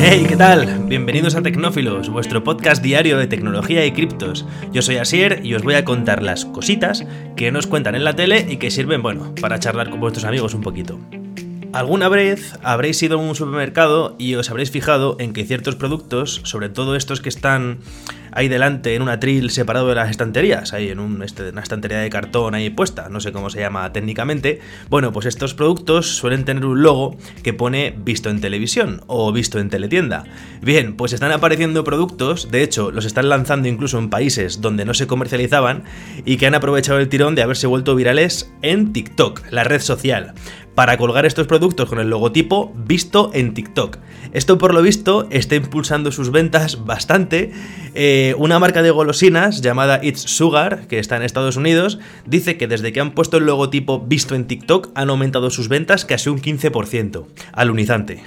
Hey, ¿qué tal? Bienvenidos a Tecnófilos, vuestro podcast diario de tecnología y criptos. Yo soy Asier y os voy a contar las cositas que nos cuentan en la tele y que sirven, bueno, para charlar con vuestros amigos un poquito. Alguna vez habréis ido a un supermercado y os habréis fijado en que ciertos productos, sobre todo estos que están ahí delante en un atril separado de las estanterías, ahí en este, una estantería de cartón ahí puesta, no sé cómo se llama técnicamente, bueno, pues estos productos suelen tener un logo que pone visto en televisión o visto en teletienda. Bien, pues están apareciendo productos, de hecho los están lanzando incluso en países donde no se comercializaban y que han aprovechado el tirón de haberse vuelto virales en TikTok, la red social para colgar estos productos con el logotipo visto en TikTok. Esto por lo visto está impulsando sus ventas bastante. Eh, una marca de golosinas llamada It's Sugar, que está en Estados Unidos, dice que desde que han puesto el logotipo visto en TikTok han aumentado sus ventas casi un 15%. Alunizante.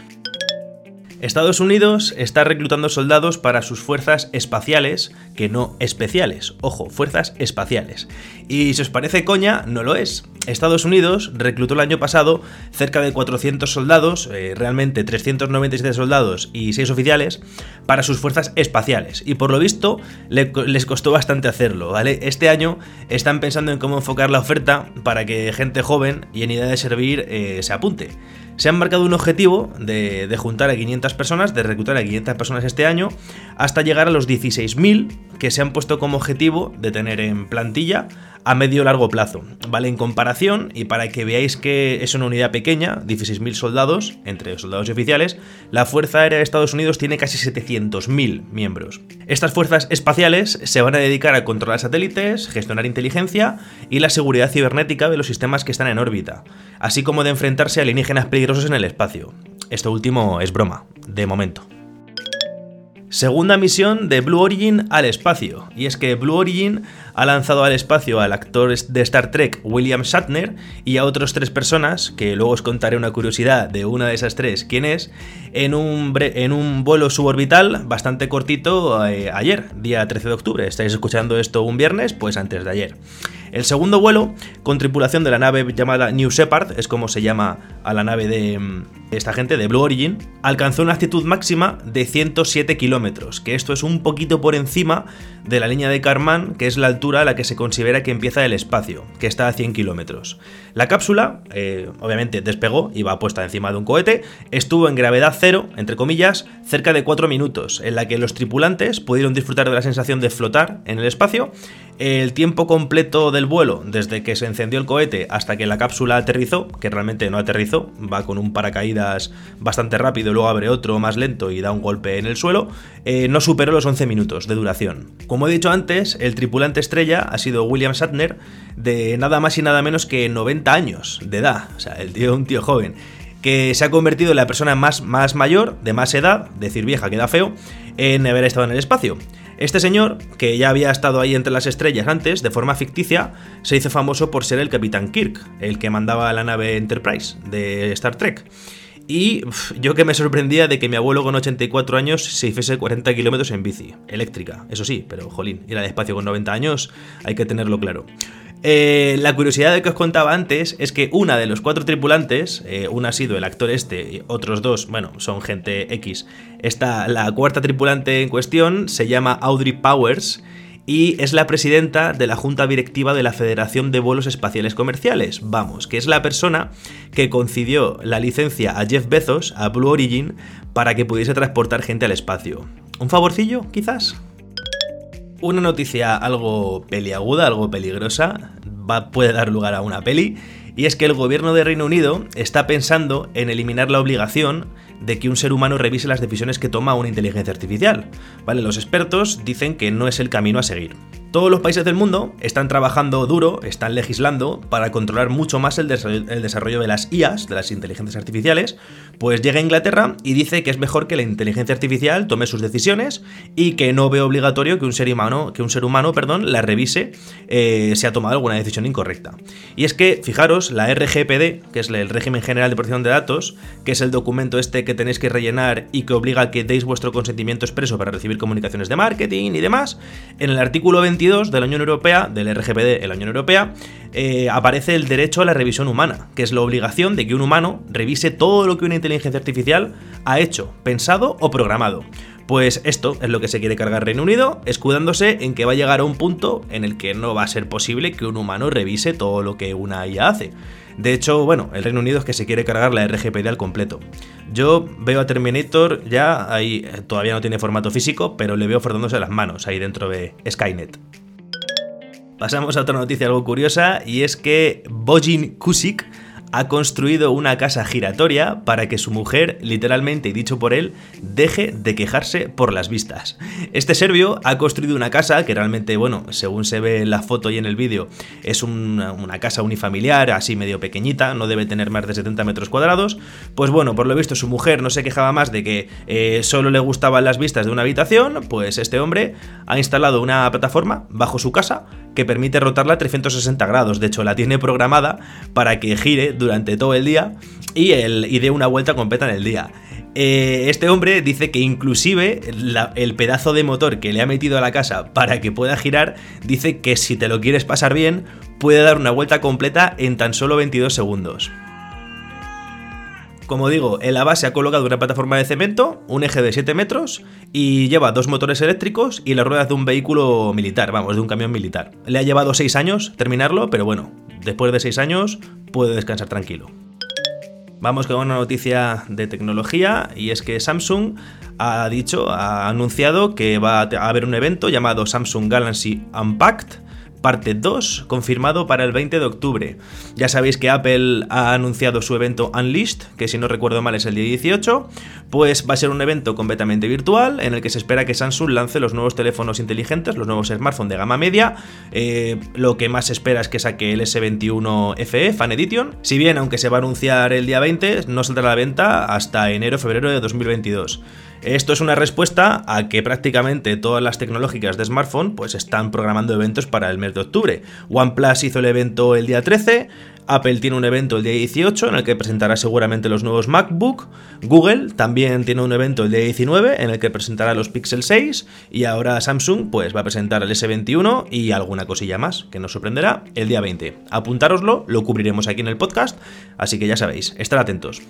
Estados Unidos está reclutando soldados para sus fuerzas espaciales, que no especiales, ojo, fuerzas espaciales. Y si os parece coña, no lo es. Estados Unidos reclutó el año pasado cerca de 400 soldados, eh, realmente 397 soldados y 6 oficiales, para sus fuerzas espaciales. Y por lo visto les costó bastante hacerlo, ¿vale? Este año están pensando en cómo enfocar la oferta para que gente joven y en idea de servir eh, se apunte. Se han marcado un objetivo de, de, juntar a 500 personas, de reclutar a 500 personas este año, hasta llegar a los 16.000 que se han puesto como objetivo de tener en plantilla a medio largo plazo. ¿Vale? En comparación, y para que veáis que es una unidad pequeña, 16.000 soldados, entre soldados y oficiales, la Fuerza Aérea de Estados Unidos tiene casi 700.000 miembros. Estas fuerzas espaciales se van a dedicar a controlar satélites, gestionar inteligencia y la seguridad cibernética de los sistemas que están en órbita, así como de enfrentarse a alienígenas peligrosos en el espacio. Esto último es broma, de momento. Segunda misión de Blue Origin al espacio. Y es que Blue Origin ha lanzado al espacio al actor de Star Trek William Shatner y a otras tres personas, que luego os contaré una curiosidad de una de esas tres quién es, en un, en un vuelo suborbital bastante cortito eh, ayer, día 13 de octubre. Estáis escuchando esto un viernes, pues antes de ayer. El segundo vuelo, con tripulación de la nave llamada New Shepard, es como se llama a la nave de mm, esta gente, de Blue Origin, alcanzó una altitud máxima de 107 kilómetros, que esto es un poquito por encima de la línea de Karman, que es la altura a la que se considera que empieza el espacio, que está a 100 kilómetros. La cápsula, eh, obviamente, despegó, iba puesta encima de un cohete, estuvo en gravedad cero, entre comillas, cerca de 4 minutos, en la que los tripulantes pudieron disfrutar de la sensación de flotar en el espacio el tiempo completo del vuelo, desde que se encendió el cohete hasta que la cápsula aterrizó, que realmente no aterrizó, va con un paracaídas bastante rápido, luego abre otro más lento y da un golpe en el suelo, eh, no superó los 11 minutos de duración. Como he dicho antes, el tripulante estrella ha sido William Shatner, de nada más y nada menos que 90 años de edad, o sea, el tío, un tío joven que se ha convertido en la persona más, más mayor, de más edad, decir vieja queda feo, en haber estado en el espacio. Este señor, que ya había estado ahí entre las estrellas antes, de forma ficticia, se hizo famoso por ser el Capitán Kirk, el que mandaba la nave Enterprise de Star Trek. Y yo que me sorprendía de que mi abuelo con 84 años se hiciese 40 kilómetros en bici, eléctrica, eso sí, pero jolín, ir al espacio con 90 años hay que tenerlo claro. Eh, la curiosidad de que os contaba antes es que una de los cuatro tripulantes, eh, una ha sido el actor este, y otros dos, bueno, son gente X. Esta, la cuarta tripulante en cuestión se llama Audrey Powers y es la presidenta de la junta directiva de la Federación de Vuelos Espaciales Comerciales, vamos, que es la persona que concedió la licencia a Jeff Bezos, a Blue Origin, para que pudiese transportar gente al espacio. ¿Un favorcillo, quizás? Una noticia algo peliaguda, algo peligrosa, va, puede dar lugar a una peli, y es que el gobierno de Reino Unido está pensando en eliminar la obligación de que un ser humano revise las decisiones que toma una inteligencia artificial. ¿Vale? Los expertos dicen que no es el camino a seguir. Todos los países del mundo están trabajando duro, están legislando para controlar mucho más el, desarrollo de las IAS, de las inteligencias artificiales, pues llega a Inglaterra y dice que es mejor que la inteligencia artificial tome sus decisiones y que no ve obligatorio que un ser humano, que un ser humano perdón, la revise eh, si ha tomado alguna decisión incorrecta. Y es que, fijaros, la RGPD, que es el Régimen General de Protección de Datos, que es el documento este que tenéis que rellenar y que obliga a que deis vuestro consentimiento expreso para recibir comunicaciones de marketing y demás, en el artículo 21 22 de la Unión Europea, del RGPD en la Unión Europea, eh, aparece el derecho a la revisión humana, que es la obligación de que un humano revise todo lo que una inteligencia artificial ha hecho, pensado o programado. Pues esto es lo que se quiere cargar Reino Unido, escudándose en que va a llegar a un punto en el que no va a ser posible que un humano revise todo lo que una IA hace. De hecho, bueno, el Reino Unido es que se quiere cargar la RGPD al completo. Yo veo a Terminator ya, ahí eh, todavía no tiene formato físico, pero le veo frotándose las manos ahí dentro de Skynet. Pasamos a otra noticia algo curiosa y es que Bojin Kusik ha construido una casa giratoria para que su mujer, literalmente y dicho por él, deje de quejarse por las vistas. Este serbio ha construido una casa que realmente, bueno, según se ve en la foto y en el vídeo, es una, casa unifamiliar, así medio pequeñita, no debe tener más de 70 metros cuadrados. Pues bueno, por lo visto su mujer no se quejaba más de que eh, solo le gustaban las vistas de una habitación, pues este hombre ha instalado una plataforma bajo su casa que permite rotarla a 360 grados. De hecho, la tiene programada para que gire durante todo el día y, el, y dé una vuelta completa en el día. Eh, este hombre dice que inclusive el pedazo de motor que le ha metido a la casa para que pueda girar, dice que si te lo quieres pasar bien, puede dar una vuelta completa en tan solo 22 segundos. Como digo, en la base ha colocado una plataforma de cemento, un eje de 7 metros y lleva dos motores eléctricos y las ruedas de un vehículo militar, vamos, de un camión militar. Le ha llevado 6 años terminarlo, pero bueno, después de 6 años puede descansar tranquilo. Vamos con una noticia de tecnología y es que Samsung ha dicho, ha anunciado que va a haber un evento llamado Samsung Galaxy Unpacked parte 2, confirmado para el 20 de octubre. Ya sabéis que Apple ha anunciado su evento Unleashed, que si no recuerdo mal es el día 18, pues va a ser un evento completamente virtual en el que se espera que Samsung lance los nuevos teléfonos inteligentes, los nuevos smartphones de gama media. Eh, lo que más se espera es que saque el S21 FE Fan Edition, si bien aunque se va a anunciar el día 20, no saldrá a la venta hasta enero-febrero de 2022. Esto es una respuesta a que prácticamente todas las tecnológicas de smartphone pues están programando eventos para el mes de octubre. OnePlus hizo el evento el día 13, Apple tiene un evento el día 18 en el que presentará seguramente los nuevos MacBook. Google también tiene un evento el día 19 en el que presentará los Pixel 6. Y ahora Samsung pues va a presentar el S21 y alguna cosilla más que nos sorprenderá el día 20. Apuntároslo, lo cubriremos aquí en el podcast. Así que ya sabéis, estar atentos.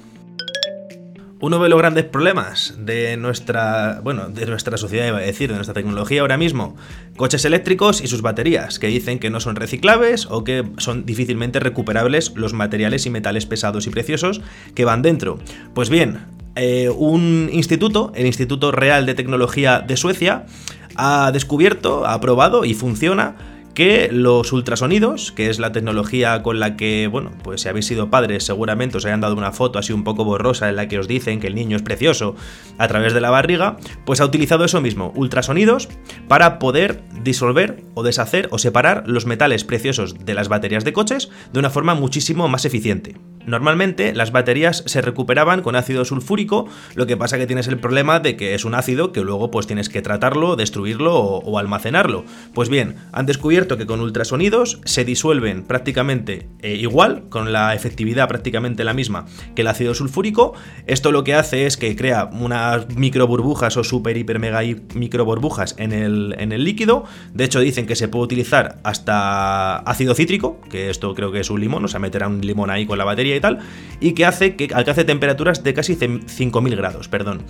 Uno de los grandes problemas de nuestra, bueno, de nuestra sociedad, iba a decir, de nuestra tecnología ahora mismo, coches eléctricos y sus baterías, que dicen que no son reciclables o que son difícilmente recuperables los materiales y metales pesados y preciosos que van dentro. Pues bien, eh, un instituto, el Instituto Real de Tecnología de Suecia, ha descubierto, ha probado y funciona que los ultrasonidos, que es la tecnología con la que, bueno, pues si habéis sido padres seguramente os hayan dado una foto así un poco borrosa en la que os dicen que el niño es precioso a través de la barriga, pues ha utilizado eso mismo, ultrasonidos, para poder disolver o deshacer o separar los metales preciosos de las baterías de coches de una forma muchísimo más eficiente. Normalmente las baterías se recuperaban con ácido sulfúrico, lo que pasa que tienes el problema de que es un ácido que luego pues tienes que tratarlo, destruirlo o, almacenarlo. Pues bien, han descubierto que con ultrasonidos se disuelven prácticamente eh, igual, con la efectividad prácticamente la misma que el ácido sulfúrico. Esto lo que hace es que crea unas micro burbujas o super hiper mega micro burbujas en el, en el líquido. De hecho dicen que se puede utilizar hasta ácido cítrico, que esto creo que es un limón, o sea, meterá un limón ahí con la batería y tal, y que hace que alcance temperaturas de casi 5.000 grados. Perdón.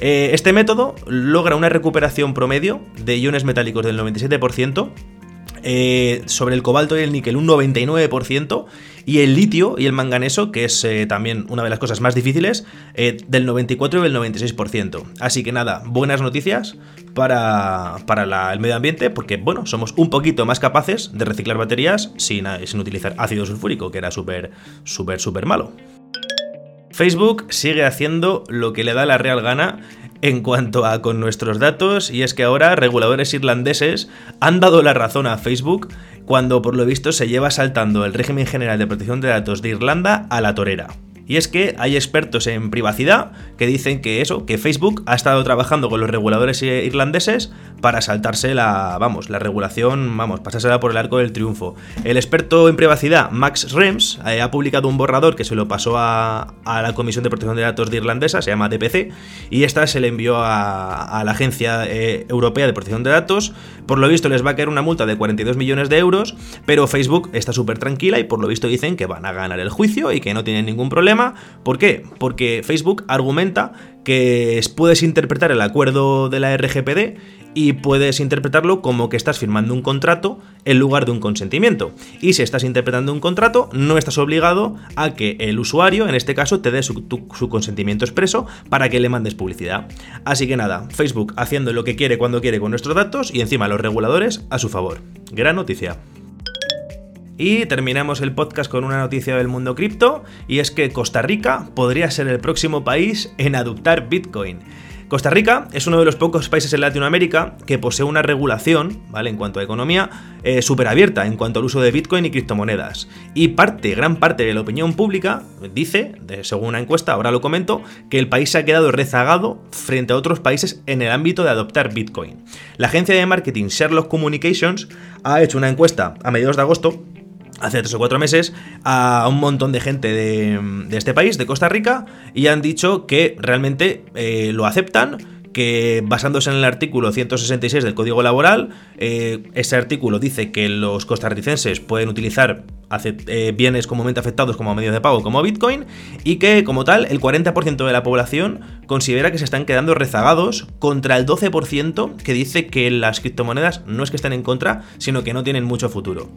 Eh, este método logra una recuperación promedio de iones metálicos del 97%, eh, sobre el cobalto y el níquel un 99%, y el litio y el manganeso, que es eh, también una de las cosas más difíciles, del 94 y del 96%. Así que nada, buenas noticias para, el medio ambiente, porque bueno, somos un poquito más capaces de reciclar baterías sin, sin utilizar ácido sulfúrico, que era súper, súper, súper malo. Facebook sigue haciendo lo que le da la real gana en cuanto a con nuestros datos y es que ahora reguladores irlandeses han dado la razón a Facebook cuando por lo visto se lleva saltando el régimen general de protección de datos de Irlanda a la torera. Y es que hay expertos en privacidad que dicen que eso, que Facebook ha estado trabajando con los reguladores irlandeses para saltarse la, vamos, la regulación, vamos, pasársela por el arco del triunfo. El experto en privacidad, Max Rems, eh, ha publicado un borrador que se lo pasó a, la Comisión de Protección de Datos de Irlandesa, se llama DPC, y esta se le envió a, la Agencia eh, Europea de Protección de Datos. Por lo visto les va a caer una multa de 42 millones de euros, pero Facebook está súper tranquila y por lo visto dicen que van a ganar el juicio y que no tienen ningún problema. ¿Por qué? Porque Facebook argumenta que puedes interpretar el acuerdo de la RGPD y puedes interpretarlo como que estás firmando un contrato en lugar de un consentimiento. Y si estás interpretando un contrato, no estás obligado a que el usuario, en este caso, te dé su, su, consentimiento expreso para que le mandes publicidad. Así que nada, Facebook haciendo lo que quiere cuando quiere con nuestros datos y encima los reguladores a su favor. Gran noticia. Y terminamos el podcast con una noticia del mundo cripto, y es que Costa Rica podría ser el próximo país en adoptar Bitcoin. Costa Rica es uno de los pocos países en Latinoamérica que posee una regulación, ¿vale? En cuanto a economía, eh, súper abierta en cuanto al uso de Bitcoin y criptomonedas. Y parte, gran parte de la opinión pública dice, según una encuesta, ahora lo comento, que el país se ha quedado rezagado frente a otros países en el ámbito de adoptar Bitcoin. La agencia de marketing Sherlock Communications ha hecho una encuesta a mediados de agosto hace tres o cuatro meses a un montón de gente de, este país, de Costa Rica, y han dicho que realmente eh, lo aceptan, que basándose en el artículo 166 del Código Laboral, eh, ese artículo dice que los costarricenses pueden utilizar eh, bienes comúnmente afectados como medios de pago como Bitcoin y que como tal el 40% de la población considera que se están quedando rezagados contra el 12% que dice que las criptomonedas no es que estén en contra, sino que no tienen mucho futuro.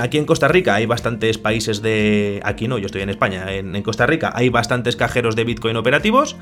aquí en Costa Rica hay bastantes países de... Aquí no, yo estoy en España. en Costa Rica hay bastantes cajeros de Bitcoin operativos.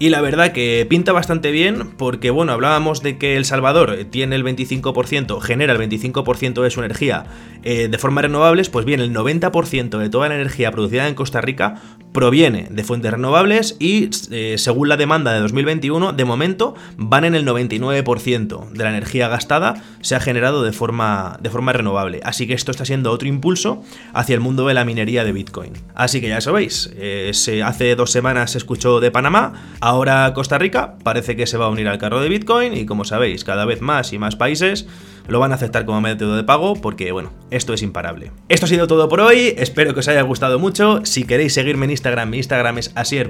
Y la verdad que pinta bastante bien porque, bueno, hablábamos de que El Salvador tiene el 25%, genera el 25% de su energía eh, de formas renovables, pues bien, el 90% de toda la energía producida en Costa Rica proviene de fuentes renovables y, eh, según la demanda de 2021, de momento van en el 99% de la energía gastada se ha generado de forma, de forma renovable. Así que esto está siendo otro impulso hacia el mundo de la minería de Bitcoin. Así que ya sabéis, eh, hace dos semanas se escuchó de Panamá, Ahora Costa Rica parece que se va a unir al carro de Bitcoin y como sabéis, cada vez más y más países lo van a aceptar como método de pago porque, bueno, esto es imparable. Esto ha sido todo por hoy, espero que os haya gustado mucho. Si queréis seguirme en Instagram, mi Instagram es asier.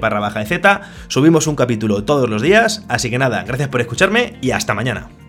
Subimos un capítulo todos los días, así que nada, gracias por escucharme y hasta mañana.